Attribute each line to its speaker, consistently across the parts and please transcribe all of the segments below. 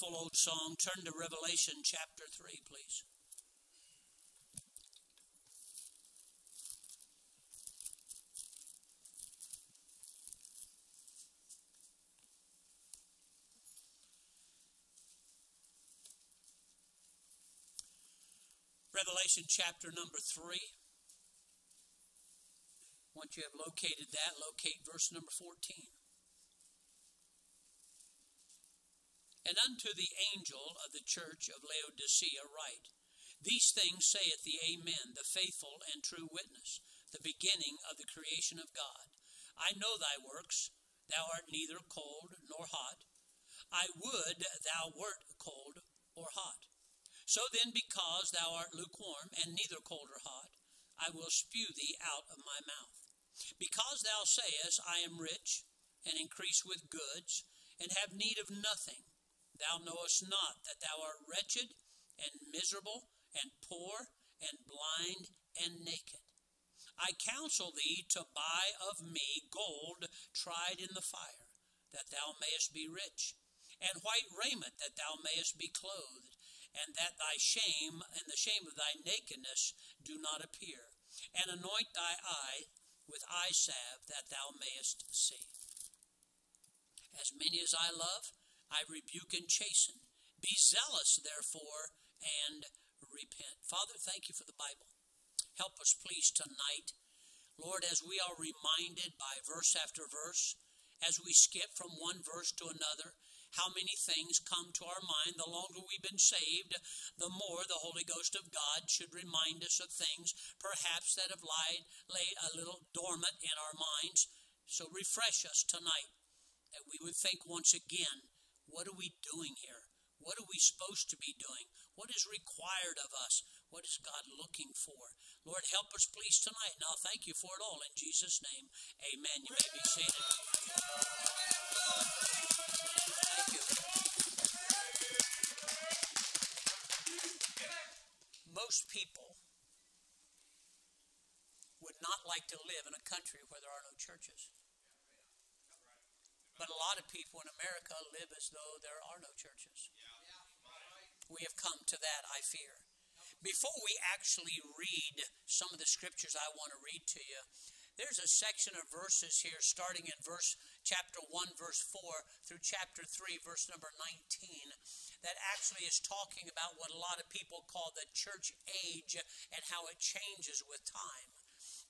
Speaker 1: beautiful old song. Turn to Revelation chapter 3, please. Revelation chapter number 3. Once you have located that, locate verse number 14. And unto the angel of the church of Laodicea write These things saith the Amen, the faithful and true witness, the beginning of the creation of God. I know thy works, thou art neither cold nor hot. I would thou wert cold or hot. So then, because thou art lukewarm, and neither cold nor hot, I will spew thee out of my mouth. Because thou sayest, I am rich, and increase with goods, and have need of nothing, thou knowest not that thou art wretched, and miserable, and poor, and blind, and naked. I counsel thee to buy of me gold tried in the fire, that thou mayest be rich, and white raiment, that thou mayest be clothed and that thy shame and the shame of thy nakedness do not appear. And anoint thy eye with eye salve that thou mayest see. As many as I love, I rebuke and chasten. Be zealous, therefore, and repent. Father, thank you for the Bible. Help us, please, tonight. Lord, as we are reminded by verse after verse, as we skip from one verse to another, how many things come to our mind. The longer we've been saved, the more the Holy Ghost of God should remind us of things perhaps that have lied, lay a little dormant in our minds. So refresh us tonight that we would think once again, what are we doing here? What are we supposed to be doing? What is required of us? What is God looking for? Lord, help us please tonight. Now, thank you for it all in Jesus' name. Amen. You may be seated. Most people would not like to live in a country where there are no churches. But a lot of people in America live as though there are no churches. We have come to that, I fear. Before we actually read some of the scriptures I want to read to you, there's a section of verses here starting in verse chapter 1 verse 4 through chapter 3 verse number 19 that actually is talking about what a lot of people call the church age and how it changes with time.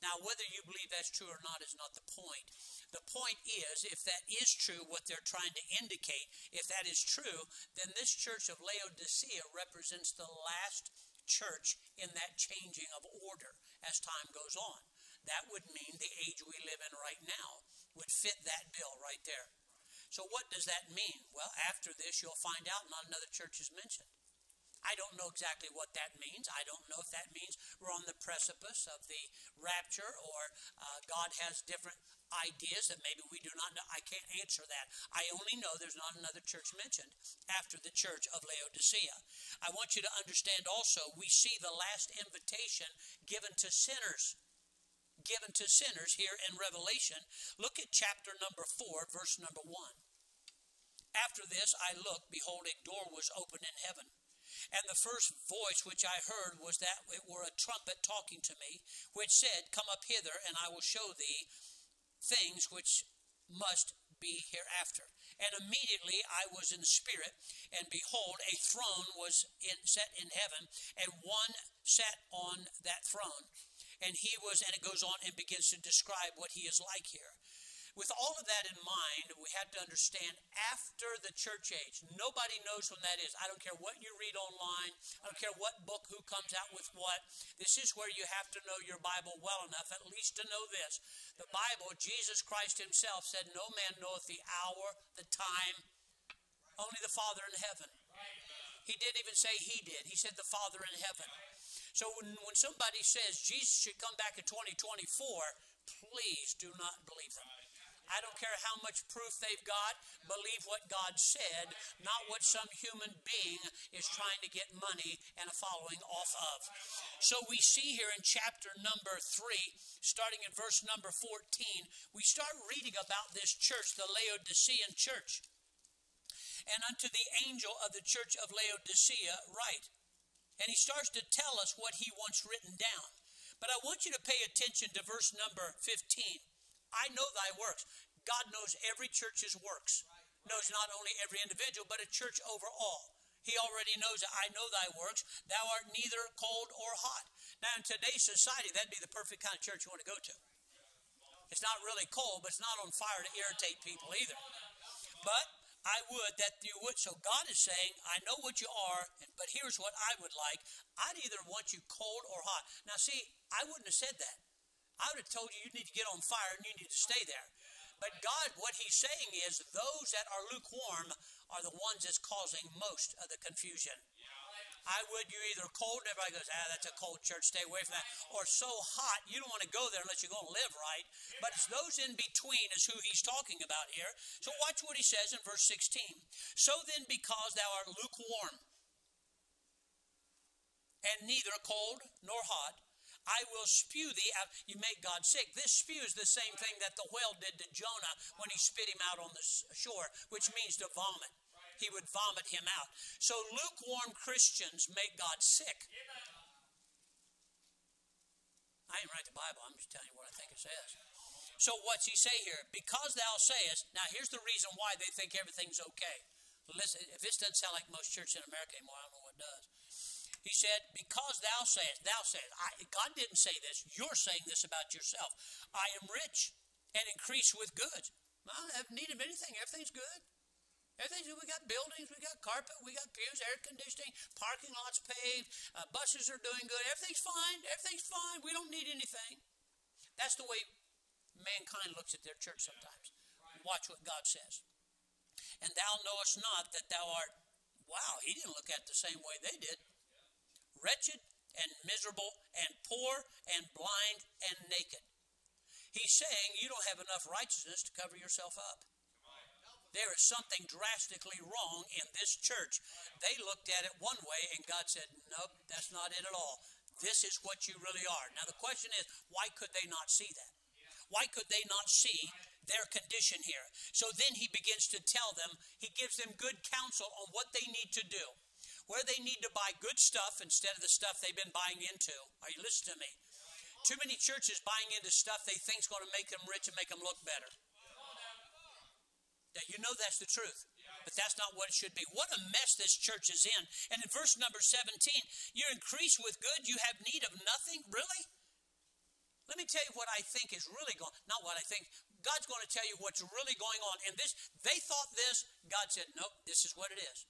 Speaker 1: Now, whether you believe that's true or not is not the point. The point is, if that is true, what they're trying to indicate, if that is true, then this church of Laodicea represents the last church in that changing of order as time goes on. That would mean the age we live in right now would fit that bill right there. So, what does that mean? Well, after this, you'll find out not another church is mentioned. I don't know exactly what that means. I don't know if that means we're on the precipice of the rapture or uh, God has different ideas that maybe we do not know. I can't answer that. I only know there's not another church mentioned after the church of Laodicea. I want you to understand also, we see the last invitation given to sinners given to sinners here in Revelation. Look at chapter number 4, verse number 1. After this I looked, behold, a door was opened in heaven. And the first voice which I heard was that it were a trumpet talking to me, which said, Come up hither, and I will show thee things which must be hereafter. And immediately I was in spirit, and behold, a throne was in, set in heaven, and one sat on that throne. And he was, and it goes on and begins to describe what he is like here. With all of that in mind, we have to understand after the church age, nobody knows when that is. I don't care what you read online, I don't care what book, who comes out with what. This is where you have to know your Bible well enough, at least to know this. The Bible, Jesus Christ Himself said, No man knoweth the hour, the time, only the Father in heaven. He didn't even say He did, He said the Father in heaven. So when, when somebody says Jesus should come back in 2024, please do not believe them. I don't care how much proof they've got. Believe what God said, not what some human being is trying to get money and a following off of. So we see here in chapter number 3, starting in verse number 14, we start reading about this church, the Laodicean church. And unto the angel of the church of Laodicea, write. And he starts to tell us what he wants written down. But I want you to pay attention to verse number 15. I know thy works. God knows every church's works, knows not only every individual, but a church overall. He already knows that I know thy works. Thou art neither cold or hot. Now, in today's society, that'd be the perfect kind of church you want to go to. It's not really cold, but it's not on fire to irritate people either. But I would that you would. So God is saying, I know what you are, but here's what I would like. I'd either want you cold or hot. Now, see, I wouldn't have said that. I would have told you you need to get on fire and you need to stay there. But God, what He's saying is those that are lukewarm are the ones that's causing most of the confusion. I would, you're either cold, and everybody goes, ah, that's a cold church, stay away from that. Or so hot, you don't want to go there unless you're going to live right. But it's those in between is who he's talking about here. So watch what he says in verse 16. So then, because thou art lukewarm, and neither cold nor hot, I will spew thee out. You make God sick. This spew is the same thing that the whale did to Jonah when he spit him out on the shore, which means to vomit. He would vomit him out. So lukewarm Christians make God sick. I didn't write the Bible. I'm just telling you what I think it says. So what's he say here? Because thou sayest, now here's the reason why they think everything's okay. Listen, if this doesn't sound like most churches in America anymore, I don't know what does. He said, Because thou sayest, thou sayest, I, God didn't say this. You're saying this about yourself. I am rich and increase with goods. I don't have need of anything. Everything's good. Everything's good. We got buildings, we got carpet, we got pews, air conditioning, parking lots paved, uh, buses are doing good. Everything's fine. Everything's fine. We don't need anything. That's the way mankind looks at their church sometimes. Watch what God says. And thou knowest not that thou art, wow, he didn't look at it the same way they did wretched and miserable and poor and blind and naked. He's saying you don't have enough righteousness to cover yourself up. There is something drastically wrong in this church. They looked at it one way, and God said, Nope, that's not it at all. This is what you really are. Now, the question is, why could they not see that? Why could they not see their condition here? So then he begins to tell them, he gives them good counsel on what they need to do where they need to buy good stuff instead of the stuff they've been buying into. Are you listening to me? Too many churches buying into stuff they think is going to make them rich and make them look better. Now, you know that's the truth, but that's not what it should be. What a mess this church is in. And in verse number 17, you're increased with good, you have need of nothing. Really? Let me tell you what I think is really going not what I think. God's going to tell you what's really going on. And this, they thought this, God said, nope, this is what it is.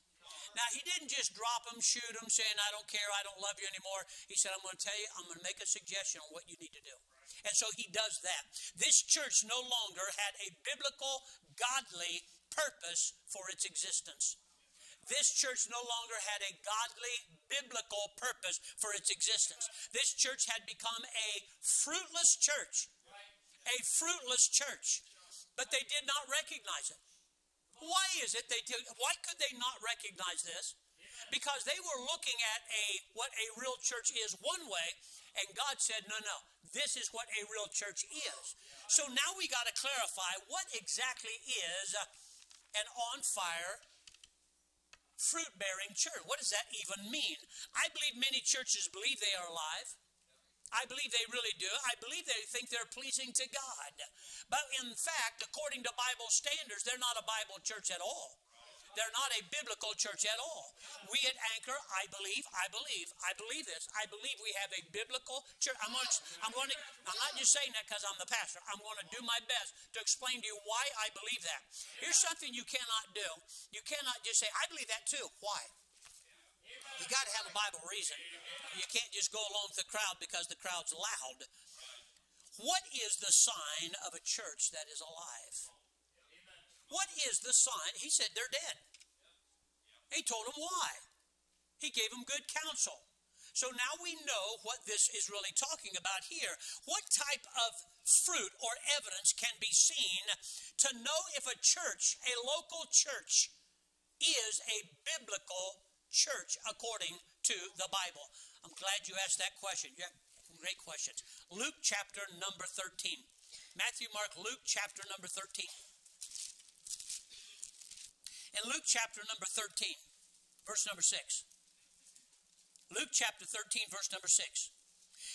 Speaker 1: Now, he didn't just drop them, shoot them, saying, I don't care, I don't love you anymore. He said, I'm going to tell you, I'm going to make a suggestion on what you need to do. And so he does that. This church no longer had a biblical, godly purpose for its existence. This church no longer had a godly, biblical purpose for its existence. This church had become a fruitless church. A fruitless church. But they did not recognize it. Why is it they did, why could they not recognize this? Because they were looking at a what a real church is one way, and God said, No, no, this is what a real church is. So now we got to clarify what exactly is an on fire fruit bearing church. What does that even mean? I believe many churches believe they are alive. I believe they really do. I believe they think they're pleasing to God. But in fact, according to Bible standards, they're not a Bible church at all. They're not a biblical church at all. We at Anchor, I believe, I believe, I believe this. I believe we have a biblical church. I'm going to, I'm going to, I'm not just saying that because I'm the pastor. I'm going to do my best to explain to you why I believe that. Here's something you cannot do. You cannot just say, I believe that too. Why? You got to have a Bible reason. You can't just go along with the crowd because the crowd's loud. What is the sign of a church that is alive? What is the sign? He said they're dead. He told them why. He gave them good counsel. So now we know what this is really talking about here. What type of fruit or evidence can be seen to know if a church, a local church, is a biblical church according to the Bible? I'm glad you asked that question. Have great questions. Luke chapter number 13. Matthew, Mark, Luke chapter number 13. In Luke chapter number 13, verse number 6. Luke chapter 13, verse number 6.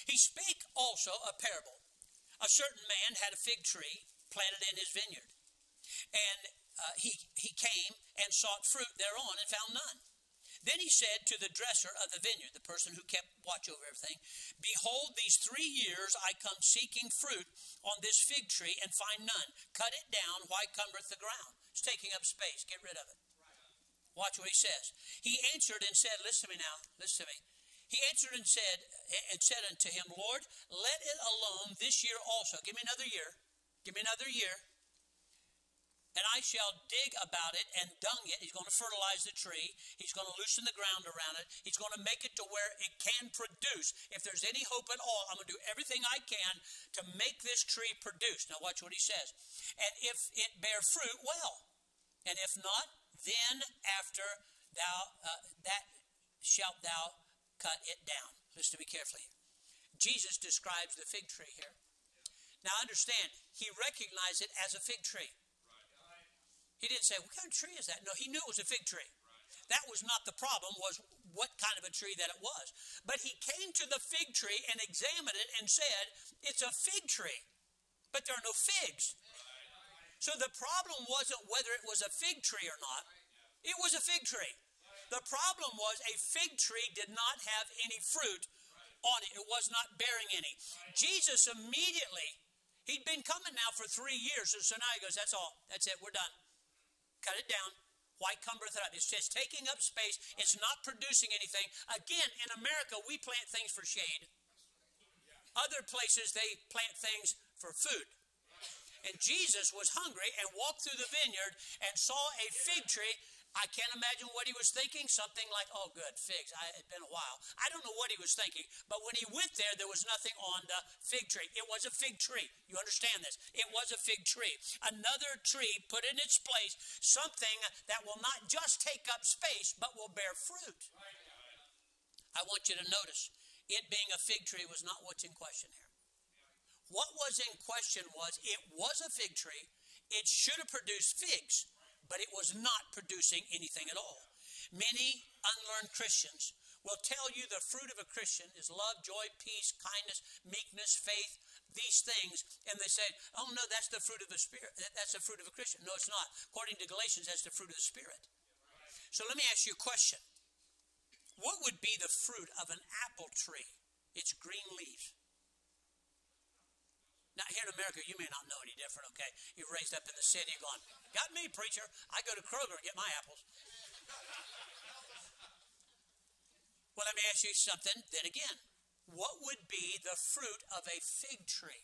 Speaker 1: He spake also a parable. A certain man had a fig tree planted in his vineyard, and uh, he, he came and sought fruit thereon and found none. Then he said to the dresser of the vineyard, the person who kept watch over everything, Behold, these three years I come seeking fruit on this fig tree and find none. Cut it down, why cumbereth the ground? It's taking up space. Get rid of it. Watch what he says. He answered and said, Listen to me now, listen to me. He answered and said, and said unto him, Lord, let it alone this year also. Give me another year. Give me another year and I shall dig about it and dung it. He's going to fertilize the tree. He's going to loosen the ground around it. He's going to make it to where it can produce. If there's any hope at all, I'm going to do everything I can to make this tree produce. Now, watch what he says. And if it bear fruit, well. And if not, then after thou uh, that shalt thou cut it down. Listen to me carefully. Jesus describes the fig tree here. Now understand, he recognized it as a fig tree. He didn't say, What kind of tree is that? No, he knew it was a fig tree. That was not the problem, was what kind of a tree that it was. But he came to the fig tree and examined it and said, It's a fig tree, but there are no figs. So the problem wasn't whether it was a fig tree or not, it was a fig tree. The problem was a fig tree did not have any fruit on it, it was not bearing any. Jesus immediately, he'd been coming now for three years, and so now he goes, That's all, that's it, we're done cut it down. Why cumbereth it up? It's just taking up space. It's not producing anything. Again, in America, we plant things for shade. Other places, they plant things for food. And Jesus was hungry and walked through the vineyard and saw a fig tree I can't imagine what he was thinking. Something like, oh, good, figs. I, it's been a while. I don't know what he was thinking, but when he went there, there was nothing on the fig tree. It was a fig tree. You understand this? It was a fig tree. Another tree put in its place something that will not just take up space, but will bear fruit. I want you to notice it being a fig tree was not what's in question here. What was in question was it was a fig tree. It should have produced figs but it was not producing anything at all. Many unlearned Christians will tell you the fruit of a Christian is love, joy, peace, kindness, meekness, faith, these things, and they say, oh no, that's the fruit of the Spirit. That's the fruit of a Christian. No, it's not. According to Galatians, that's the fruit of the Spirit. So let me ask you a question. What would be the fruit of an apple tree? It's green leaves. Now, here in America, you may not know any different, okay? You're raised up in the city you're going, Got me, preacher. I go to Kroger and get my apples. Well, let me ask you something then again. What would be the fruit of a fig tree?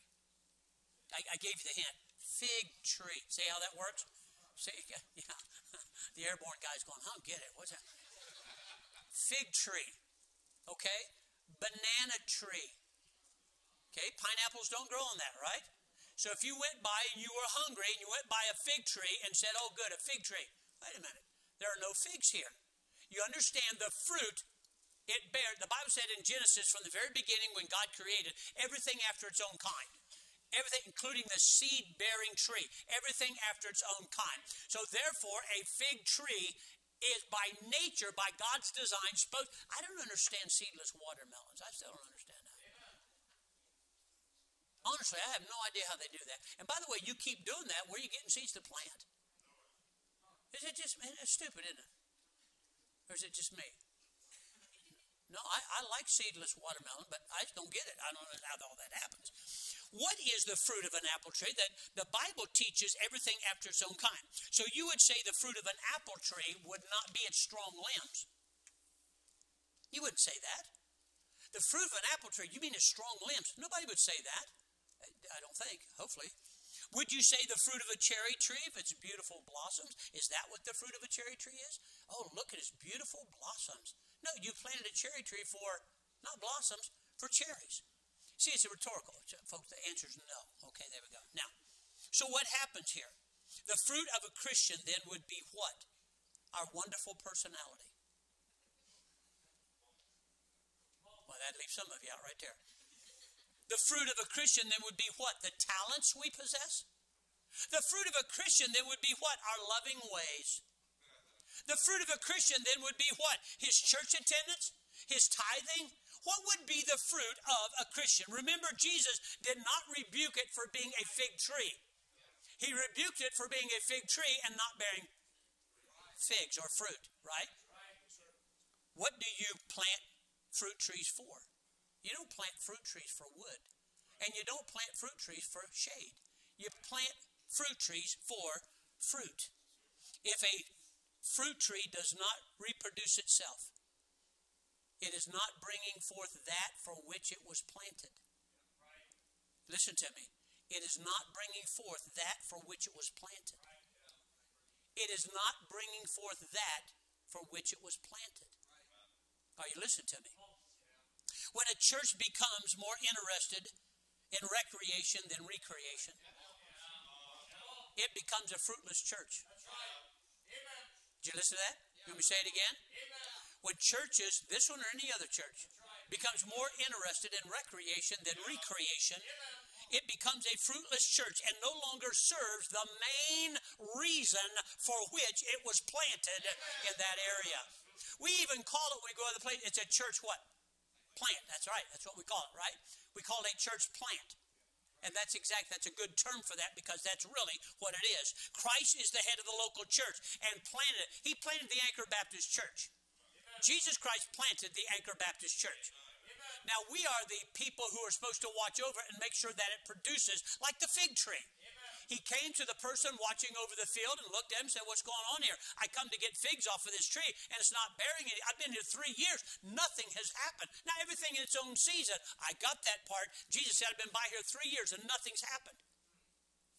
Speaker 1: I, I gave you the hint. Fig tree. See how that works? See, yeah. the airborne guy's going, I don't get it. What's that? Fig tree. Okay? Banana tree. Okay, pineapples don't grow on that, right? So if you went by and you were hungry and you went by a fig tree and said, oh, good, a fig tree. Wait a minute. There are no figs here. You understand the fruit it bears. The Bible said in Genesis from the very beginning when God created everything after its own kind. Everything, including the seed bearing tree, everything after its own kind. So, therefore, a fig tree is by nature, by God's design, supposed. I don't understand seedless watermelons. I still don't. Honestly, I have no idea how they do that. And by the way, you keep doing that, where are you getting seeds to plant? Is it just, it's stupid, isn't it? Or is it just me? No, I, I like seedless watermelon, but I just don't get it. I don't know how all that happens. What is the fruit of an apple tree? That the Bible teaches everything after its own kind. So you would say the fruit of an apple tree would not be its strong limbs. You wouldn't say that. The fruit of an apple tree, you mean its strong limbs. Nobody would say that. I don't think, hopefully. Would you say the fruit of a cherry tree if it's beautiful blossoms? Is that what the fruit of a cherry tree is? Oh, look at its beautiful blossoms. No, you planted a cherry tree for not blossoms, for cherries. See, it's a rhetorical, folks. The answer is no. Okay, there we go. Now, so what happens here? The fruit of a Christian then would be what? Our wonderful personality. Well, that leaves some of you out right there. The fruit of a Christian then would be what? The talents we possess? The fruit of a Christian then would be what? Our loving ways. The fruit of a Christian then would be what? His church attendance? His tithing? What would be the fruit of a Christian? Remember, Jesus did not rebuke it for being a fig tree. He rebuked it for being a fig tree and not bearing figs or fruit, right? What do you plant fruit trees for? You don't plant fruit trees for wood, and you don't plant fruit trees for shade. You plant fruit trees for fruit. If a fruit tree does not reproduce itself, it is not bringing forth that for which it was planted. Listen to me. It is not bringing forth that for which it was planted. It is not bringing forth that for which it was planted. Are you listening to me? When a church becomes more interested in recreation than recreation, it becomes a fruitless church. Did you listen to that? Let me to say it again? When churches, this one or any other church, becomes more interested in recreation than recreation, it becomes a fruitless church and no longer serves the main reason for which it was planted in that area. We even call it when we go to the place, it's a church what? Plant. That's right. That's what we call it, right? We call it a church plant. And that's exact, that's a good term for that because that's really what it is. Christ is the head of the local church and planted it. He planted the Anchor Baptist Church. Jesus Christ planted the Anchor Baptist Church. Now, we are the people who are supposed to watch over and make sure that it produces like the fig tree. He came to the person watching over the field and looked at him and said, What's going on here? I come to get figs off of this tree and it's not bearing any. I've been here three years. Nothing has happened. Now, everything in its own season. I got that part. Jesus said, I've been by here three years and nothing's happened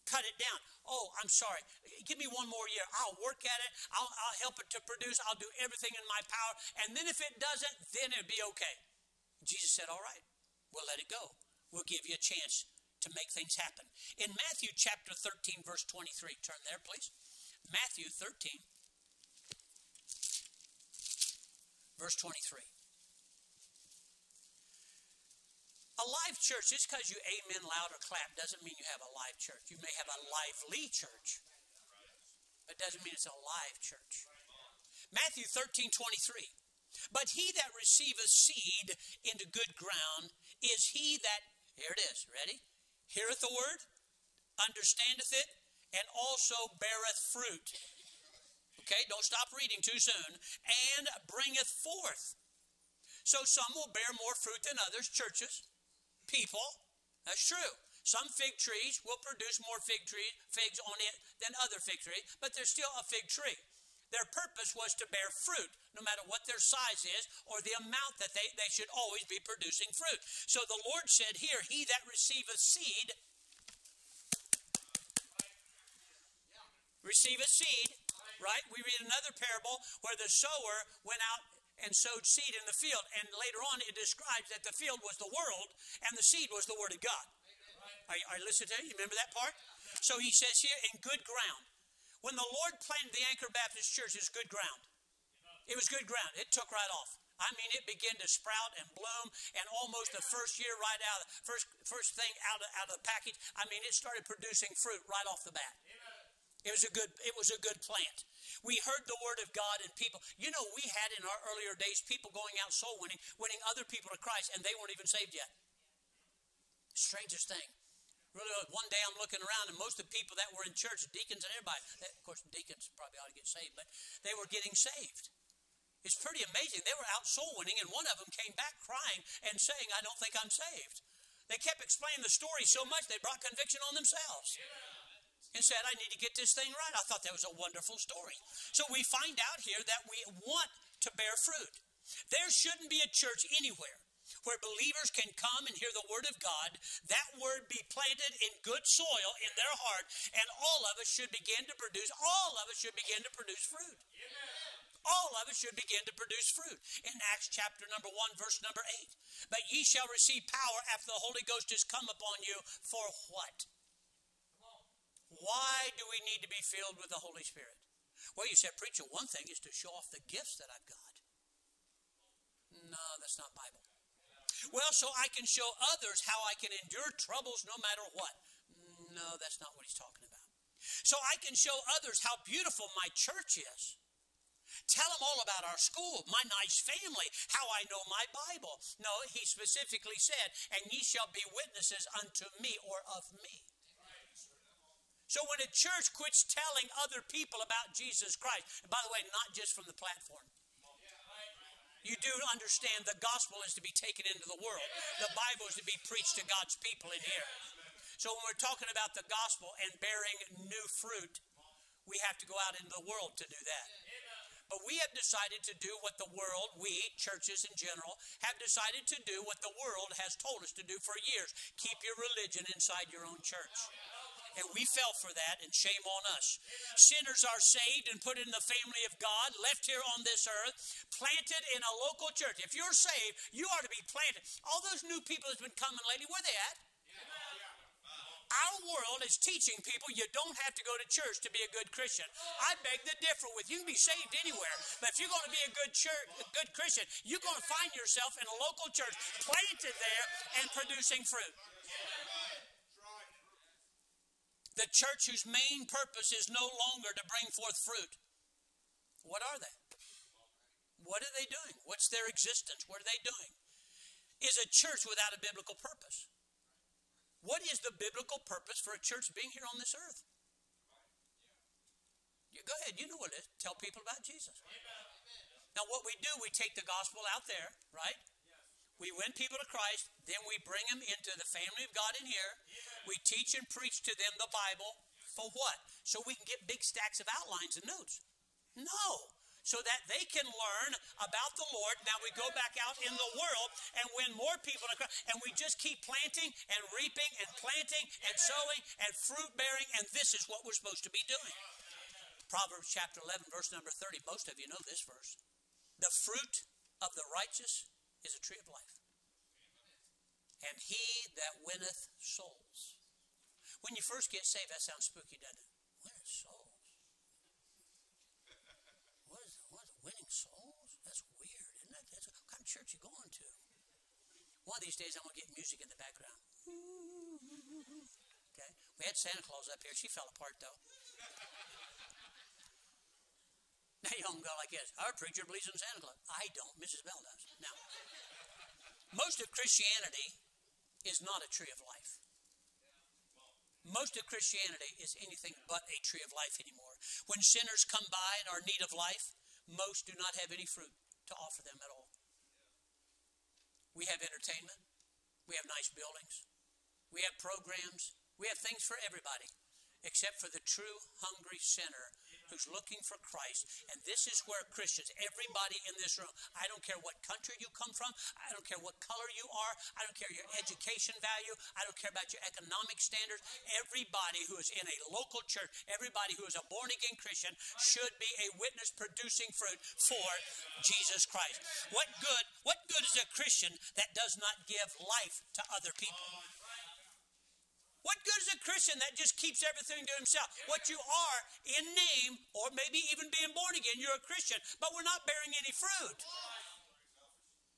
Speaker 1: cut it down. Oh, I'm sorry. Give me one more year. I'll work at it. I'll, I'll, help it to produce. I'll do everything in my power. And then if it doesn't, then it'll be okay. Jesus said, All right, we'll let it go. We'll give you a chance to make things happen. In Matthew chapter 13, verse 23, turn there, please. Matthew 13, verse 23. A live church, just because you amen loud or clap, doesn't mean you have a live church. You may have a lively church, but doesn't mean it's a live church. Matthew 13, 23. But he that receiveth seed into good ground is he that, here it is, ready? Heareth the word, understandeth it, and also beareth fruit. Okay, don't stop reading too soon. And bringeth forth. So some will bear more fruit than others, churches, people. That's true. Some fig trees will produce more fig tree, figs on it than other fig trees, but they're still a fig tree. Their purpose was to bear fruit, no matter what their size is or the amount that they, they should always be producing fruit. So the Lord said here, He that receiveth seed, receiveth seed, right? We read another parable where the sower went out and sowed seed in the field. And later on, it describes that the field was the world and the seed was the Word of God. Are you listening to? You remember that part? So he says here, in good ground. When the Lord planted the Anchor Baptist Church, it was good ground. It was good ground. It took right off. I mean, it began to sprout and bloom, and almost the first year, right out of the first first thing out of, out of the package, I mean, it started producing fruit right off the bat. It was a good it was a good plant. We heard the word of God and people. You know, we had in our earlier days people going out soul winning, winning other people to Christ, and they weren't even saved yet. Strangest thing. Really, one day I'm looking around, and most of the people that were in church, deacons and everybody, of course, deacons probably ought to get saved, but they were getting saved. It's pretty amazing. They were out soul winning, and one of them came back crying and saying, I don't think I'm saved. They kept explaining the story so much they brought conviction on themselves. And said, I need to get this thing right. I thought that was a wonderful story. So we find out here that we want to bear fruit. There shouldn't be a church anywhere where believers can come and hear the Word of God, that Word be planted in good soil in their heart, and all of us should begin to produce, all of us should begin to produce fruit. All of us should begin to produce fruit. In Acts chapter number 1, verse number 8. But ye shall receive power after the Holy Ghost is come upon you for what? Why do we need to be filled with the Holy Spirit? Well, you said, preacher, one thing is to show off the gifts that I've got. No, that's not Bible. Well, so I can show others how I can endure troubles no matter what. No, that's not what he's talking about. So I can show others how beautiful my church is. Tell them all about our school, my nice family, how I know my Bible. No, he specifically said, and ye shall be witnesses unto me or of me. So when a church quits telling other people about Jesus Christ, by the way, not just from the platform, you do understand the gospel is to be taken into the world. The Bible is to be preached to God's people in here. So when we're talking about the gospel and bearing new fruit, we have to go out into the world to do that. But we have decided to do what the world, we, churches in general, have decided to do what the world has told us to do for years. Keep your religion inside your own church. And we fell for that, and shame on us. Sinners are saved and put in the family of God, left here on this earth, planted in a local church. If you're saved, you are to be planted. All those new people that's been coming lately, where they at? Our world is teaching people you don't have to go to church to be a good Christian. I beg to differ with you. You can be saved anywhere, but if you're going to be a good church, a good Christian, you're going to find yourself in a local church planted there and producing fruit. The church whose main purpose is no longer to bring forth fruit. What are they? What are they doing? What's their existence? What are they doing? Is a church without a biblical purpose. What is the biblical purpose for a church being here on this earth? You go ahead, you know what it is. Tell people about Jesus. Now, what we do, we take the gospel out there, right? We win people to Christ, then we bring them into the family of God in here. We teach and preach to them the Bible. For what? So we can get big stacks of outlines and notes. No. So that they can learn about the Lord. Now we go back out in the world and win more people. And we just keep planting and reaping and planting and sowing and fruit bearing. And this is what we're supposed to be doing. Proverbs chapter 11, verse number 30. Most of you know this verse. The fruit of the righteous is a tree of life. And he that winneth souls. When you first get saved, that sounds spooky, doesn't it? Winning souls. What is, what is winning souls? That's weird, isn't it? That's, what kind of church you going to? One of these days, I'm going to get music in the background. Okay? We had Santa Claus up here. She fell apart, though. Now, young girl like this, our preacher believes in Santa Claus. I don't. Mrs. Bell does. Now, most of Christianity is not a tree of life. Most of Christianity is anything but a tree of life anymore. When sinners come by and are in need of life, most do not have any fruit to offer them at all. We have entertainment, we have nice buildings, we have programs, we have things for everybody, except for the true hungry sinner who's looking for Christ. And this is where Christians, everybody in this room, I don't care what country you come from, I don't care what color you are, I don't care your education value, I don't care about your economic standards. Everybody who is in a local church, everybody who is a born again Christian should be a witness producing fruit for Jesus Christ. What good, what good is a Christian that does not give life to other people? What good is a Christian that just keeps everything to himself? What you are in name, or maybe even being born again, you're a Christian, but we're not bearing any fruit.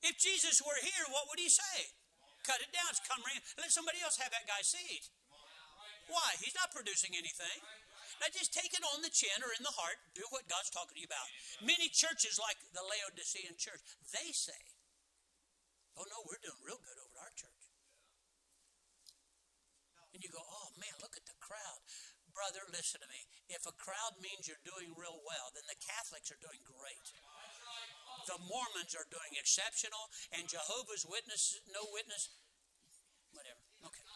Speaker 1: If Jesus were here, what would he say? Cut it down, come around, let somebody else have that guy's seed. Why? He's not producing anything. Now just take it on the chin or in the heart. Do what God's talking to you about. Many churches, like the Laodicean church, they say, "Oh no, we're doing real good over at our church." And you go, oh man, look at the crowd. Brother, listen to me. If a crowd means you're doing real well, then the Catholics are doing great. The Mormons are doing exceptional, and Jehovah's Witness, no witness, whatever. Okay.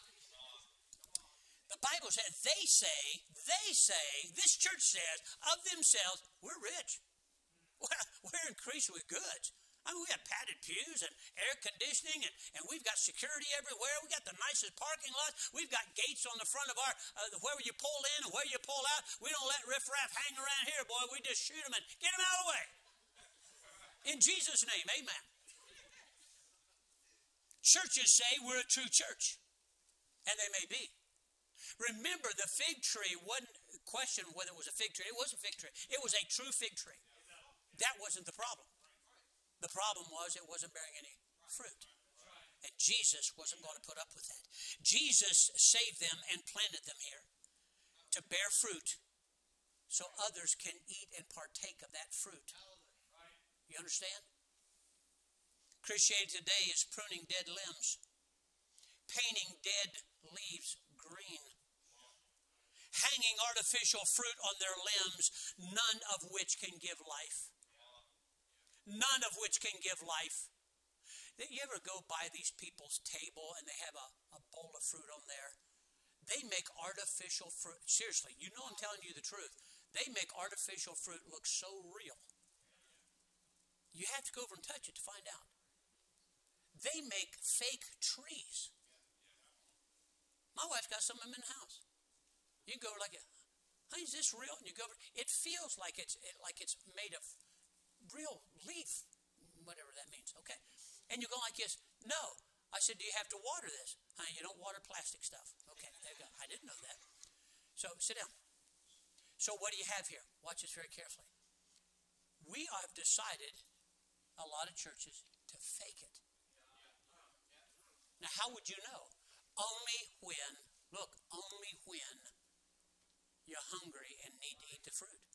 Speaker 1: The Bible says, they say, they say, this church says of themselves, we're rich. We're increased with goods. I mean, we got padded pews and air conditioning, and, and we've got security everywhere. We got the nicest parking lots. We've got gates on the front of our uh, where you pull in and where you pull out. We don't let riffraff hang around here, boy. We just shoot them and get them out of the way. In Jesus' name, amen. Churches say we're a true church, and they may be. Remember, the fig tree wasn't question whether it was a fig tree. It was a fig tree. It was a true fig tree. That wasn't the problem. The problem was it wasn't bearing any fruit. And Jesus wasn't going to put up with that. Jesus saved them and planted them here to bear fruit so others can eat and partake of that fruit. You understand? Christianity today is pruning dead limbs, painting dead leaves green, hanging artificial fruit on their limbs, none of which can give life. None of which can give life. You ever go by these people's table and they have a, a bowl of fruit on there? They make artificial fruit. Seriously, you know I'm telling you the truth. They make artificial fruit look so real. You have to go over and touch it to find out. They make fake trees. My wife got some of them in the house. You go like, honey, is this real? And you go over, it feels like it's it, like it's made of real leaf, whatever that means. Okay, and you go like this. No, I said, do you have to water this? Honey, you don't water plastic stuff. Okay, there you go. I didn't know that. So sit down. So what do you have here? Watch this very carefully. We have decided, a lot of churches, to fake it. Now, how would you know? Only when, look, only when you're hungry and need to eat the fruit.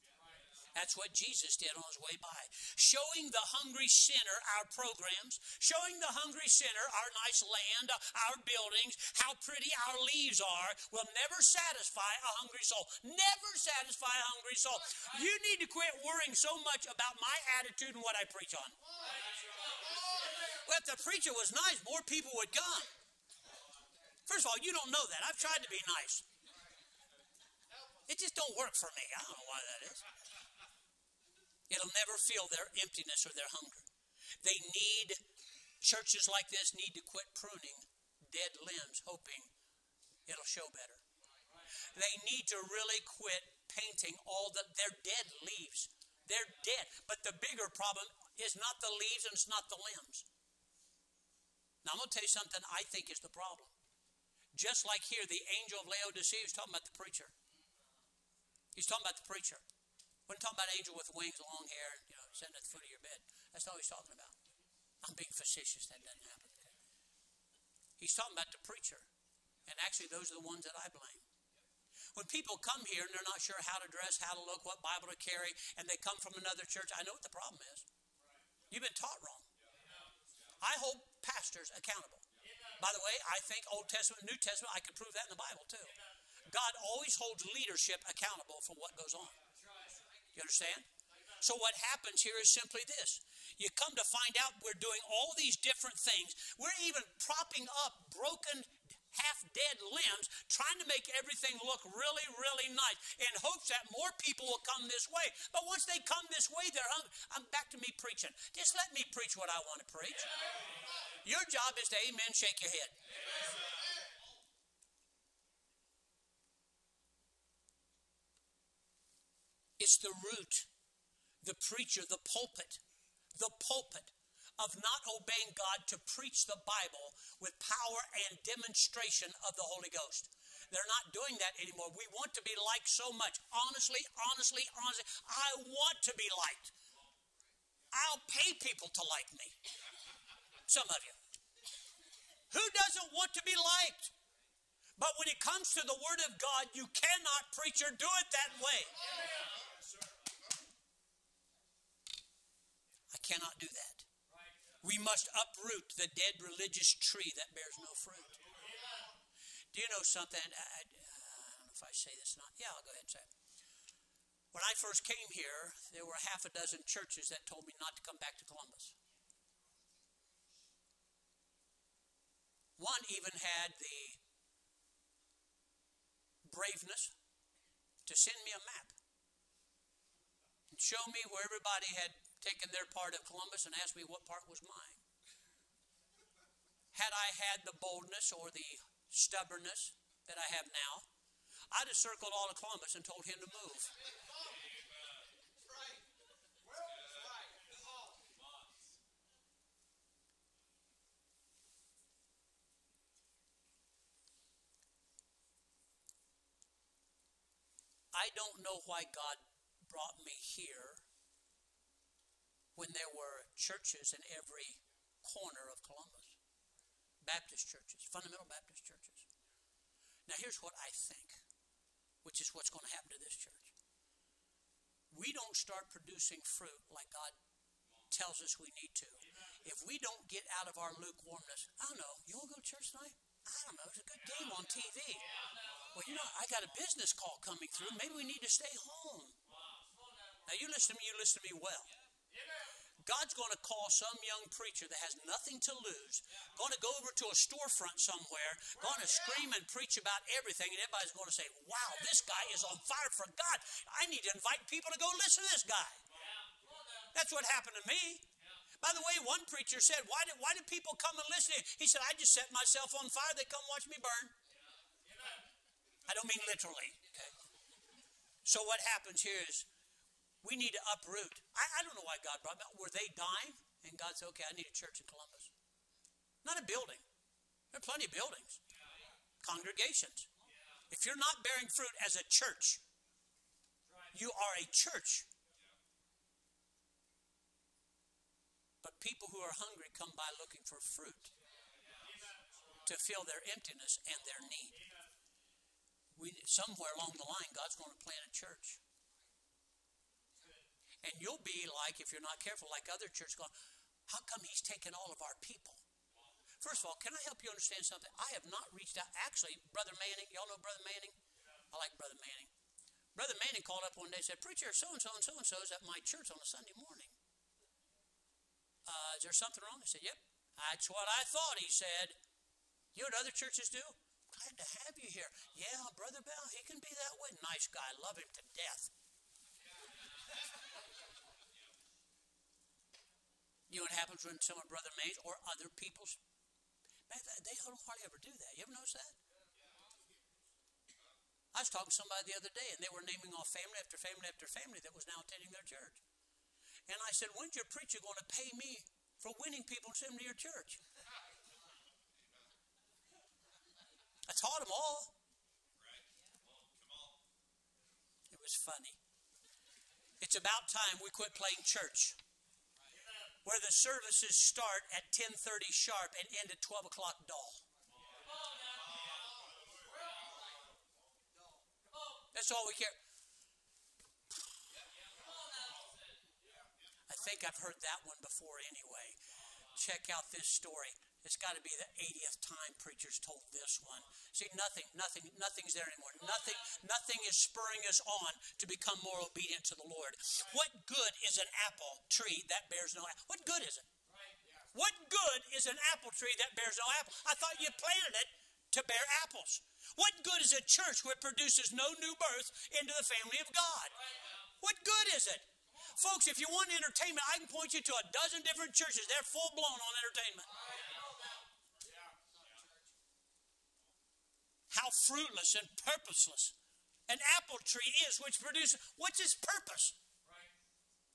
Speaker 1: That's what Jesus did on his way by. Showing the hungry sinner our programs, showing the hungry sinner our nice land, our buildings, how pretty our leaves are, will never satisfy a hungry soul. Never satisfy a hungry soul. You need to quit worrying so much about my attitude and what I preach on. Well, if the preacher was nice, more people would come. First of all, you don't know that. I've tried to be nice. It just don't work for me. I don't know why that is. It'll never feel their emptiness or their hunger. They need, churches like this need to quit pruning dead limbs, hoping it'll show better. They need to really quit painting all the, their dead leaves. They're dead. But the bigger problem is not the leaves and it's not the limbs. Now, I'm going to tell you something I think is the problem. Just like here, the angel of Laodicea is talking about the preacher. He's talking about the preacher. When I talking about angel with wings, long hair, you know, sitting at the foot of your bed. That's all he's talking about. I'm being facetious. That doesn't happen. He's talking about the preacher. And actually, those are the ones that I blame. When people come here and they're not sure how to dress, how to look, what Bible to carry, and they come from another church, I know what the problem is. You've been taught wrong. I hold pastors accountable. By the way, I think Old Testament, New Testament, I could prove that in the Bible too. God always holds leadership accountable for what goes on. You understand? So what happens here is simply this. You come to find out we're doing all these different things. We're even propping up broken half dead limbs, trying to make everything look really, really nice in hopes that more people will come this way. But once they come this way, they're hungry. I'm back to me preaching. Just let me preach what I want to preach. Your job is to amen, shake your head. It's the root, the preacher, the pulpit, the pulpit of not obeying God to preach the Bible with power and demonstration of the Holy Ghost. They're not doing that anymore. We want to be liked so much. Honestly, honestly, honestly, I want to be liked. I'll pay people to like me. Some of you. Who doesn't want to be liked? But when it comes to the Word of God, you cannot preach or do it that way. Cannot do that. We must uproot the dead religious tree that bears no fruit. Do you know something? I, I, I, don't know if I say this or not. Yeah, I'll go ahead and say it. When I first came here, there were half a dozen churches that told me not to come back to Columbus. One even had the braveness to send me a map and show me where everybody had taken their part of Columbus and asked me what part was mine. Had I had the boldness or the stubbornness that I have now, I'd have circled all of Columbus and told him to move. I don't know why God brought me here when there were churches in every corner of Columbus Baptist churches, fundamental Baptist churches. Now, here's what I think, which is what's going to happen to this church. we don't start producing fruit like God tells us we need to, if we don't get out of our lukewarmness, I don't know, you want to go to church tonight? I don't know, it's a good game on TV. Well, you know, I got a business call coming through. Maybe we need to stay home. Now, you listen to me, you listen to me well. God's going to call some young preacher that has nothing to lose, going to go over to a storefront somewhere, going to scream and preach about everything, and everybody's going to say, Wow, this guy is on fire for God. I need to invite people to go listen to this guy. That's what happened to me. By the way, one preacher said, Why did, why did people come and listen? He said, I just set myself on fire. They come watch me burn. I don't mean literally. Okay. So what happens here is we need to uproot. I, I don't know why God brought me. Were they dying? And God said, okay, I need a church in Columbus. Not a building. There are plenty of buildings, congregations. If you're not bearing fruit as a church, you are a church. But people who are hungry come by looking for fruit to fill their emptiness and their need. We, somewhere along the line, God's going to plant a church. And you'll be like, if you're not careful, like other churches going, how come he's taken all of our people? First of all, can I help you understand something? I have not reached out. Actually, Brother Manning, y'all know Brother Manning? I like Brother Manning. Brother Manning called up one day and said, Preacher, so and so and so and so is at my church on a Sunday morning. Uh, is there something wrong? I said, Yep. That's what I thought, he said. You know what other churches do? Glad to have you here. Yeah, Brother Bell, he can be that way. Nice guy. Love him to death. You know what happens when some of Brother May's or other people's, they don't hardly ever do that. You ever notice that? I was talking to somebody the other day, and they were naming off family after family after family that was now attending their church. And I said, When's your preacher going to pay me for winning people to send to your church? I taught them all. It was funny. It's about time we quit playing church where the services start at 10.30 sharp and end at 12 o'clock dull. That's all we care. I think I've heard that one before anyway. Check out this story. It's got to be the 80th time preachers told this one. See, nothing, nothing, nothing's there anymore. Nothing, nothing is spurring us on to become more obedient to the Lord. What good is an apple tree that bears no apple? What good is it? What good is an apple tree that bears no apple? I thought you planted it to bear apples. What good is a church where it produces no new birth into the family of God? What good is it? Folks, if you want entertainment, I can point you to a dozen different churches. They're full blown on entertainment. How fruitless and purposeless an apple tree is, which produces what's its purpose? Right.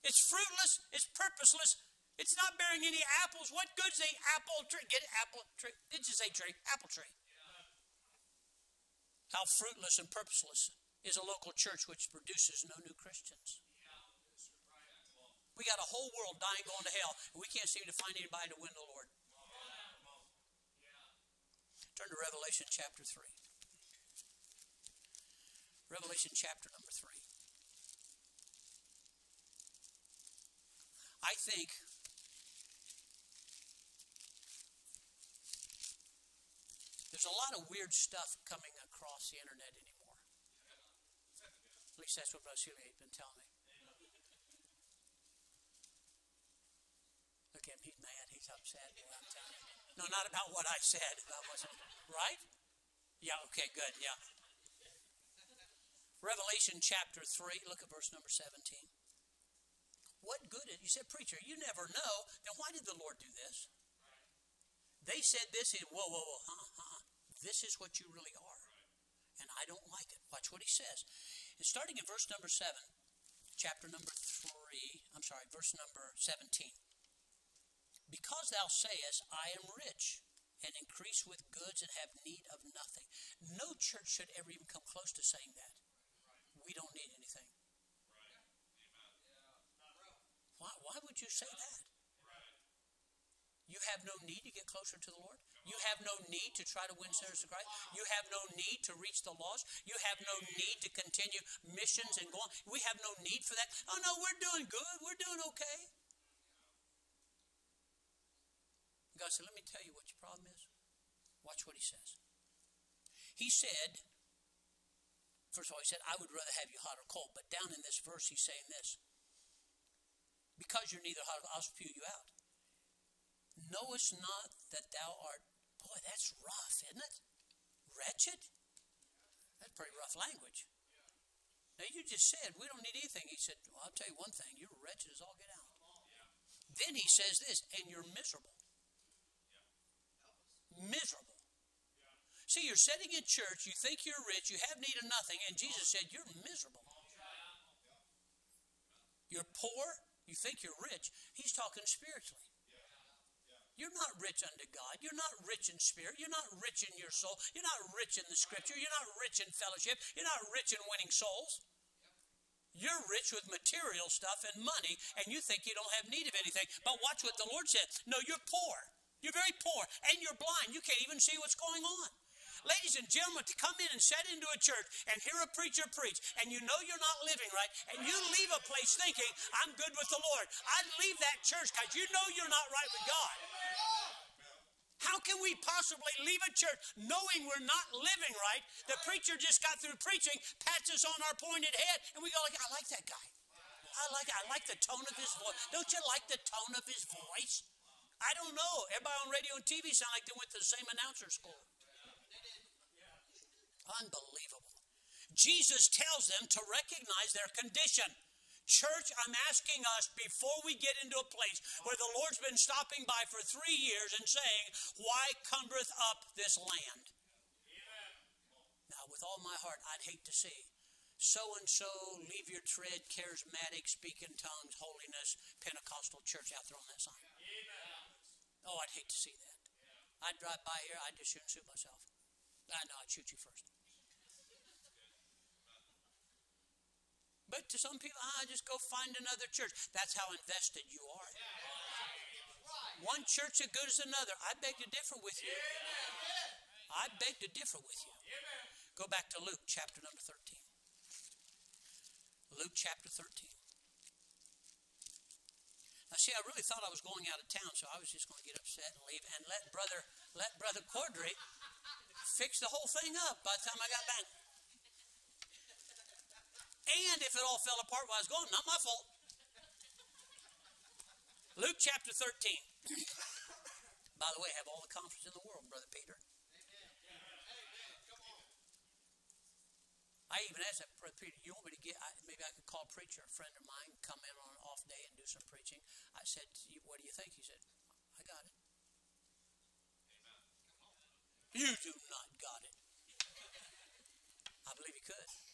Speaker 1: It's fruitless, it's purposeless, it's not bearing any apples. What good's a apple tree? Get it, apple tree. Did you say tree? Apple tree. Yeah. How fruitless and purposeless is a local church which produces no new Christians. We got a whole world dying going to hell, and we can't seem to find anybody to win the Lord. Turn to Revelation chapter 3. Revelation chapter number 3. I think there's a lot of weird stuff coming across the internet anymore. At least that's what Brasilia has been telling me. Look at him, he's mad, he's upset. No, not about what I said. About what's, right? Yeah, okay, good, yeah. Revelation chapter 3, look at verse number 17. What good is You said, Preacher, you never know. Then why did the Lord do this? They said this, and whoa, whoa, whoa, huh, huh. This is what you really are. And I don't like it. Watch what he says. And starting in verse number 7, chapter number 3, I'm sorry, verse number 17. Because thou sayest, I am rich and increase with goods and have need of nothing. No church should ever even come close to saying that we don't need anything. Why, why would you say that? You have no need to get closer to the Lord? You have no need to try to win sinners to Christ. You have no need to reach the lost. You have no need to continue missions and go on. We have no need for that. Oh, no, we're doing good. We're doing okay. God said, Let me tell you what your problem is. Watch what he says. He said, First of all, he said, I would rather have you hot or cold. But down in this verse, he's saying this Because you're neither hot or I'll spew you out. Knowest not that thou art Boy, that's rough, isn't it? Wretched? That's pretty rough language. Now, you just said, we don't need anything. He said, well, I'll tell you one thing. You're wretched as all get out. Then he says this, and you're miserable. Miserable. See, you're sitting in church, you think you're rich, you have need of nothing, and Jesus said, You're miserable. You're poor, you think you're rich. He's talking spiritually. You're not rich unto God. You're not rich in spirit. You're not rich in your soul. You're not rich in the scripture. You're not rich in fellowship. You're not rich in winning souls. You're rich with material stuff and money, and you think you don't have need of anything. But watch what the Lord said. No, you're poor. You're very poor, and you're blind. You can't even see what's going on. Ladies and gentlemen, to come in and sit into a church and hear a preacher preach, and you know you're not living right, and you leave a place thinking, I'm good with the Lord. I'd leave that church because you know you're not right with God. How can we possibly leave a church knowing we're not living right? The preacher just got through preaching, pats us on our pointed head, and we go like, I like that guy. I like I like the tone of his voice. Don't you like the tone of his voice? I don't know. Everybody on radio and TV sound like they went to the same announcer school. Unbelievable. Jesus tells them to recognize their condition. Church, I'm asking us before we get into a place where the Lord's been stopping by for three years and saying, Why cumbereth up this land? Now, with all my heart, I'd hate to see so and so leave your tread, charismatic, speak in tongues, holiness, Pentecostal church out there on that sign. Oh, I'd hate to see that. I'd drive by here, I'd just shoot myself. I know, I'd shoot you first. But to some people, I ah, just go find another church. That's how invested you are. One church as good as another. I beg to differ with you. I beg to differ with you. Go back to Luke chapter number 13. Luke chapter 13. Now, see, I really thought I was going out of town, so I was just going to get upset and leave and let brother let brother Cordray fix the whole thing up by the time I got back. And if it all fell apart while I was gone, not my fault. Luke chapter 13. By the way, I have all the confidence in the world, Brother Peter. I even asked that, Brother Peter, you want me to get, I, maybe I could call a preacher, a friend of mine, come in on an off day and do some preaching. I said, what do you think? He said, I got it. You do not got it. I believe he could.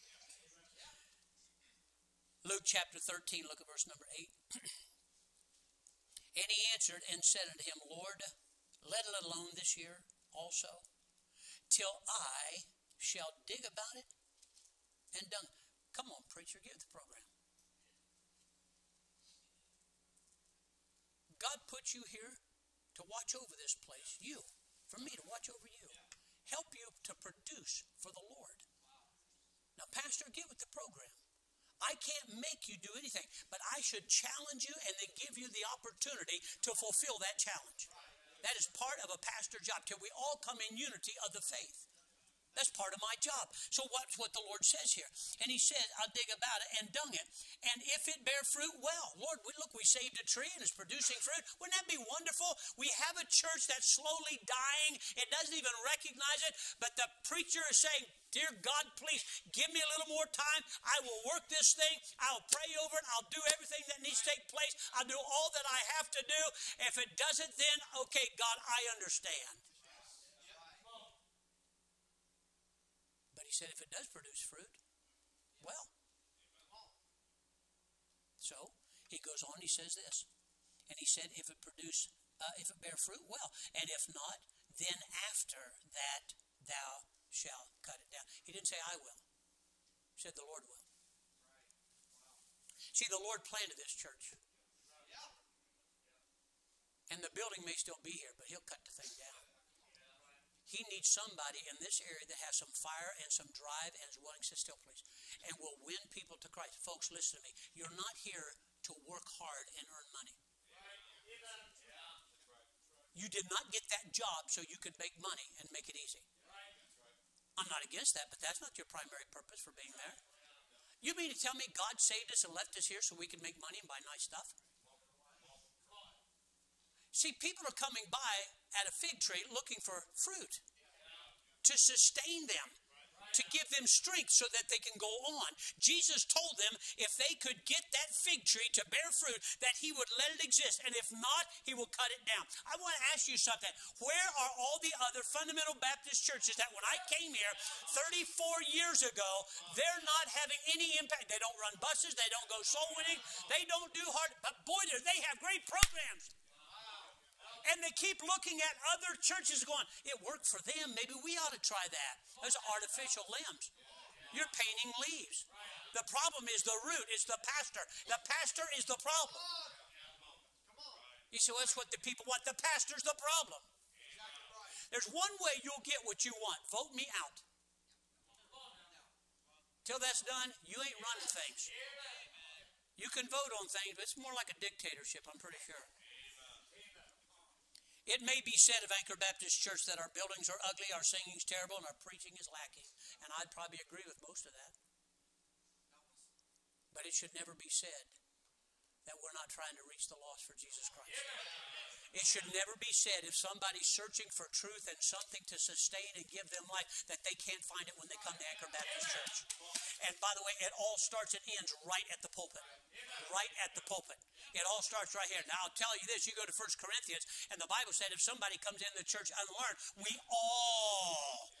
Speaker 1: Luke chapter 13, look at verse number 8. and he answered and said unto him, Lord, let it alone this year also, till I shall dig about it and dung. Come on, preacher, give the program. God put you here to watch over this place. You, for me to watch over you. Help you to produce for the Lord. Now, Pastor, get with the program. I can't make you do anything, but I should challenge you and then give you the opportunity to fulfill that challenge. That is part of a pastor job till we all come in unity of the faith. That's part of my job. So what's what the Lord says here? And he said, I'll dig about it and dung it. And if it bear fruit, well, Lord, we, look, we saved a tree and it's producing fruit. Wouldn't that be wonderful? We have a church that's slowly dying. It doesn't even recognize it. But the preacher is saying, Dear God, please give me a little more time. I will work this thing. I'll pray over it. I'll do everything that needs to take place. I'll do all that I have to do. If it doesn't, then okay, God, I understand. Said, if it does produce fruit, well. So he goes on, he says this. And he said, if it produce, uh, if it bear fruit, well. And if not, then after that thou shalt cut it down. He didn't say, I will. He said, the Lord will. See, the Lord planted this church. And the building may still be here, but he'll cut the thing down. He needs somebody in this area that has some fire and some drive and is willing to still, please, and will win people to Christ. Folks, listen to me. You're not here to work hard and earn money. You did not get that job so you could make money and make it easy. I'm not against that, but that's not your primary purpose for being there. You mean to tell me God saved us and left us here so we could make money and buy nice stuff? See, people are coming by at a fig tree looking for fruit to sustain them, to give them strength so that they can go on. Jesus told them if they could get that fig tree to bear fruit, that he would let it exist. And if not, he will cut it down. I want to ask you something. Where are all the other fundamental Baptist churches that when I came here 34 years ago, they're not having any impact? They don't run buses, they don't go soul winning, they don't do hard, but boy, do they have great programs. And they keep looking at other churches going, it worked for them. Maybe we ought to try that. Those artificial limbs. You're painting leaves. The problem is the root, it's the pastor. The pastor is the problem. You say, well, that's what the people want. The pastor's the problem. There's one way you'll get what you want vote me out. Till that's done, you ain't running things. You can vote on things, but it's more like a dictatorship, I'm pretty sure. It may be said of Anchor Baptist Church that our buildings are ugly, our singing is terrible, and our preaching is lacking. And I'd probably agree with most of that. But it should never be said that we're not trying to reach the lost for Jesus Christ. It should never be said if somebody's searching for truth and something to sustain and give them life that they can't find it when they come to Anchor Baptist Church. And by the way, it all starts and ends right at the pulpit. Right at the pulpit. It all starts right here. Now, I'll tell you this you go to 1 Corinthians, and the Bible said if somebody comes in the church unlearned, we all.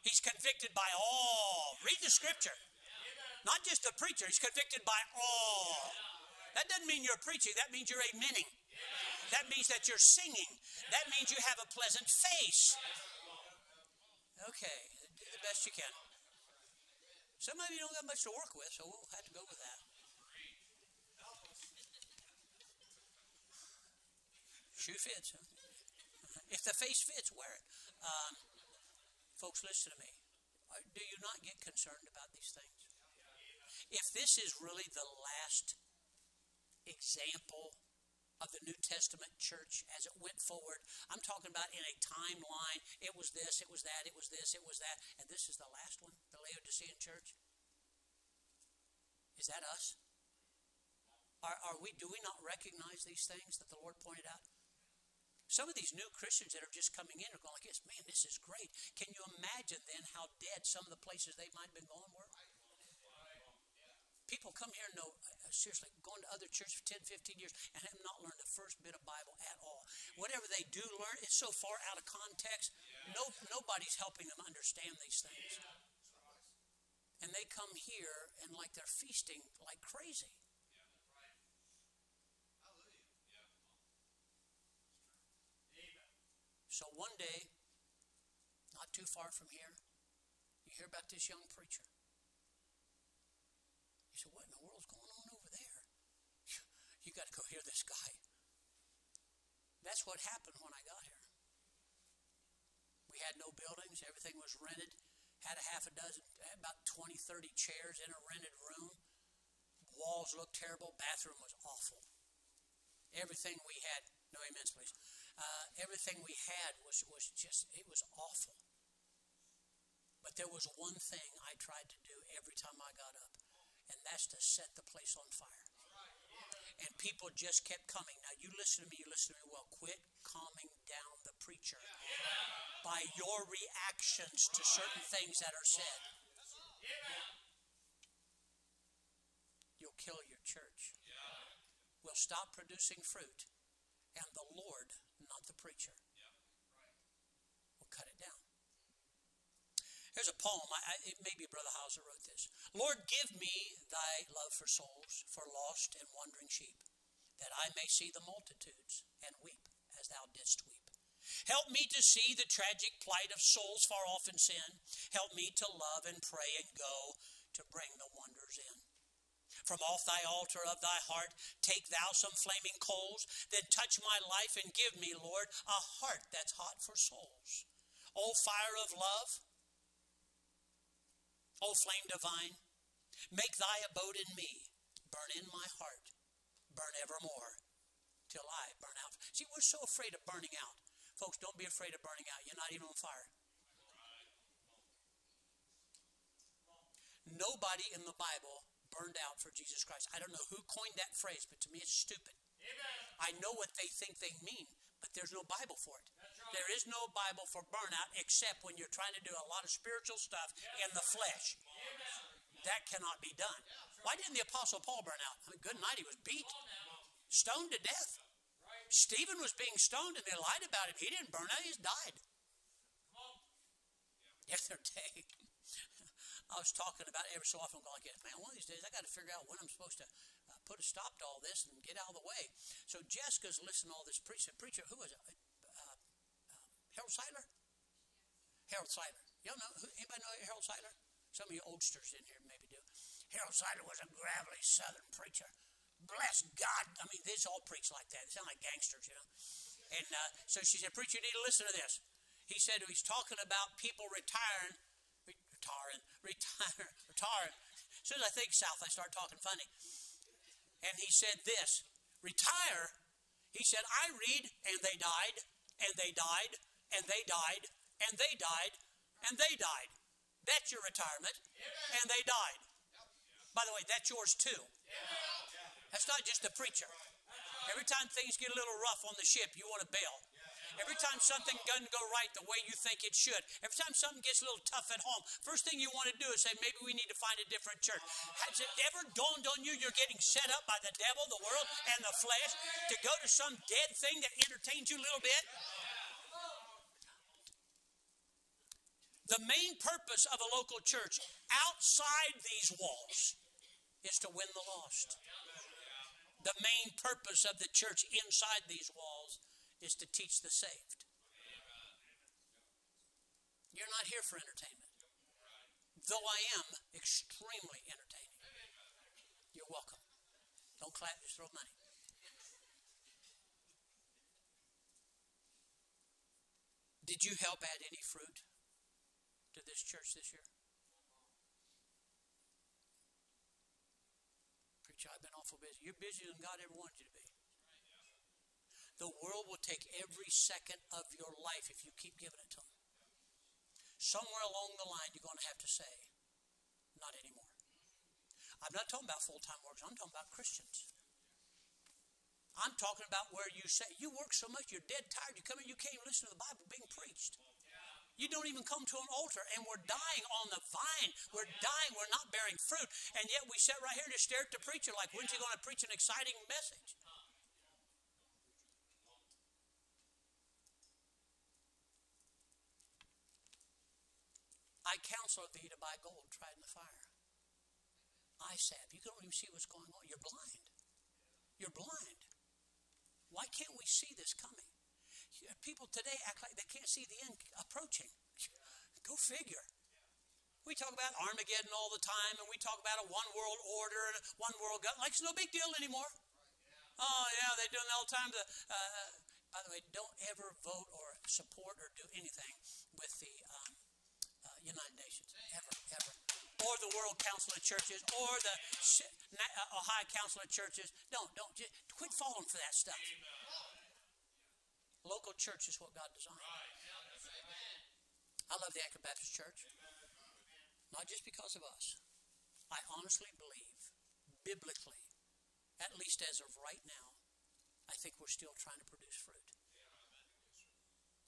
Speaker 1: He's convicted by all. Read the scripture. Not just the preacher, he's convicted by all. That doesn't mean you're preaching, that means you're amening. That means that you're singing. That means you have a pleasant face. Okay, do the best you can. Some of you don't got much to work with, so we'll have to go with that. Shoe fits. If the face fits, wear it. Um, folks, listen to me. Do you not get concerned about these things? If this is really the last example of the New Testament church as it went forward, I'm talking about in a timeline. It was this, it was that, it was this, it was that, and this is the last one, the Laodicean church. Is that us? Are, are we? Do we not recognize these things that the Lord pointed out? Some of these new Christians that are just coming in are going like this, man, this is great. Can you imagine then how dead some of the places they might have been going were? People come here and know, uh, seriously, going to other churches for 10, 15 years and have not learned the first bit of Bible at all. Whatever they do learn it's so far out of context, no, nobody's helping them understand these things. And they come here and like they're feasting like crazy. So one day, not too far from here, you hear about this young preacher. You say, What in the world's going on over there? You got to go hear this guy. That's what happened when I got here. We had no buildings, everything was rented. Had a half a dozen, about 20, 30 chairs in a rented room. Walls looked terrible, bathroom was awful. Everything we had, no amens, please uh, everything we had was, was just, it was awful. But there was one thing I tried to do every time I got up, and that's to set the place on fire. And people just kept coming. Now, you listen to me, you listen to me well. Quit calming down the preacher by your reactions to certain things that are said. You'll kill your church. We'll stop producing fruit, and the Lord not the preacher. We'll cut it down. Here's a poem. I, I, it maybe Brother Hauser wrote this. Lord, give me thy love for souls, for lost and wandering sheep, that I may see the multitudes and weep as thou didst weep. Help me to see the tragic plight of souls far off in sin. Help me to love and pray and go to bring the wonders in. From off thy altar of thy heart, take thou some flaming coals, then touch my life and give me, Lord, a heart that's hot for souls. O fire of love, O flame divine, make thy abode in me, burn in my heart, burn evermore, till I burn out. See, we're so afraid of burning out. Folks, don't be afraid of burning out. You're not even on fire. Nobody in the Bible burned out for Jesus Christ. I don't know who coined that phrase, but to me it's stupid. Amen. I know what they think they mean, but there's no Bible for it. There is no Bible for burnout except when you're trying to do a lot of spiritual stuff in the flesh. That cannot be done. Why didn't the Apostle Paul burn out? I mean, good night, he was beat, stoned to death. Stephen was being stoned and they lied about him. He didn't burn out, he died. The other day, I was talking about it every so often, I'm going like, man, one of these days I got to figure out when I'm supposed to uh, put a stop to all this and get out of the way. So Jessica's listening to all this preacher. Preacher, who was it? Harold Sightler? Harold Sightler. Y'all know, anybody know Harold Sightler? Some of you oldsters in here maybe do. Harold Sightler was a gravelly southern preacher. Bless God. I mean, they all preach like that. They sound like gangsters, you know. And uh, so she said, Preacher, you need to listen to this. He said he's talking about people retiring retiring, retire, retiring. As soon as I think south, I start talking funny. And he said this retire. He said, I read, and they died, and they died, and they died, and they died, and they died. That's your retirement. And they died. By the way, that's yours too. That's not just the preacher. Every time things get a little rough on the ship, you want to bail. Every time something doesn't go right the way you think it should, every time something gets a little tough at home, first thing you want to do is say, maybe we need to find a different church. Has it ever dawned on you you're getting set up by the devil, the world, and the flesh to go to some dead thing that entertains you a little bit? The main purpose of a local church outside these walls is to win the lost. The main purpose of the church inside these walls is to teach the saved. You're not here for entertainment. Though I am extremely entertaining. You're welcome. Don't clap, just throw money. Did you help add any fruit to this church this year? Preacher, I've been awful busy. You're busier than God ever wanted you to be. The world will take every second of your life if you keep giving it to them. Somewhere along the line, you're going to have to say, not anymore. I'm not talking about full time workers, I'm talking about Christians. I'm talking about where you say, you work so much, you're dead tired, you come in, you can't even listen to the Bible being preached. You don't even come to an altar, and we're dying on the vine. We're dying, we're not bearing fruit, and yet we sit right here to stare at the preacher like, when's he going to preach an exciting message? I counsel thee to buy gold tried in the fire. I salve. You don't even see what's going on. You're blind. You're blind. Why can't we see this coming? People today act like they can't see the end approaching. Go figure. We talk about Armageddon all the time, and we talk about a one world order and one world government. Like it's no big deal anymore. Oh, yeah, they do it all the time. The, uh, by the way, don't ever vote or support or do anything with the um, United Nations, ever, ever. Or the World Council of Churches, or the uh, Ohio Council of Churches. Don't, don't, just quit falling for that stuff. Local church is what God designed. I love the Anchor Baptist Church. Not just because of us. I honestly believe, biblically, at least as of right now, I think we're still trying to produce fruit.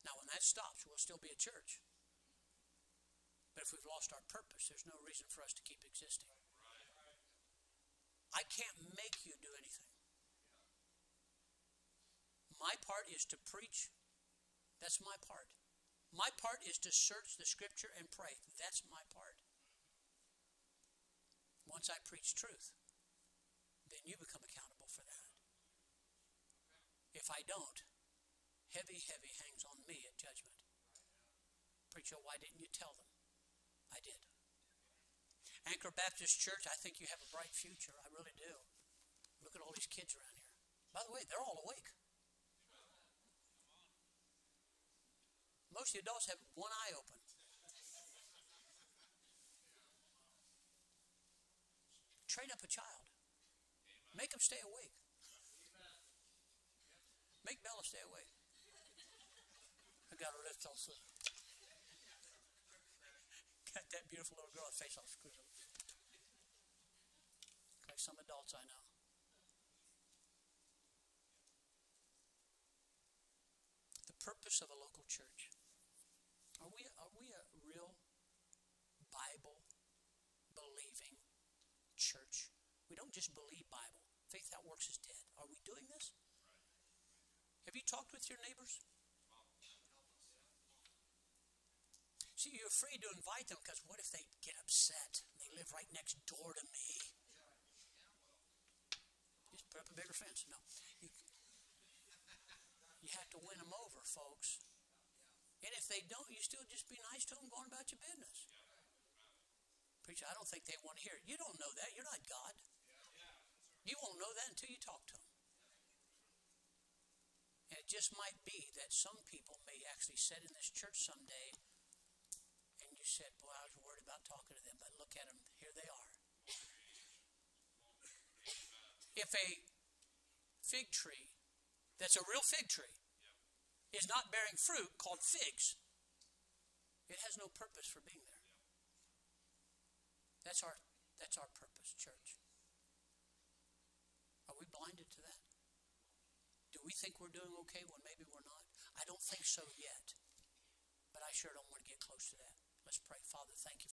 Speaker 1: Now, when that stops, we'll still be a church. But if we've lost our purpose, there's no reason for us to keep existing. I can't make you do anything. My part is to preach. That's my part. My part is to search the scripture and pray. That's my part. Once I preach truth, then you become accountable for that. If I don't, heavy, heavy hangs on me at judgment. Preacher, why didn't you tell them? I did. Anchor Baptist Church, I think you have a bright future. I really do. Look at all these kids around here. By the way, they're all awake. Most of the adults have one eye open. Train up a child. Make them stay awake. Make Bella stay awake. I got her lips all sore. Got that beautiful little girl face all screwed up. Like some adults I know. The purpose of a local. Are we, are we a real Bible believing church. We don't just believe Bible. Faith that works is dead. Are we doing this? Have you talked with your neighbors? See, you're afraid to invite them because what if they get upset? They live right next door to me. Just put up a bigger fence. No. You, you have to win them over, folks. And if they don't, you still just be nice to them going about your business. Preacher, I don't think they want to hear it. You don't know that. You're not God. You won't know that until you talk to them. And it just might be that some people may actually sit in this church someday and you said, Boy, I was worried about talking to them, but look at them. Here they are. If a fig tree that's a real fig tree is not bearing fruit called figs, it has no purpose for being there. That's our that's our purpose, church. Are we blinded to that? Do we think we're doing okay when maybe we're not? I don't think so yet. But I sure don't want to get close to that. Let's pray. Father, thank you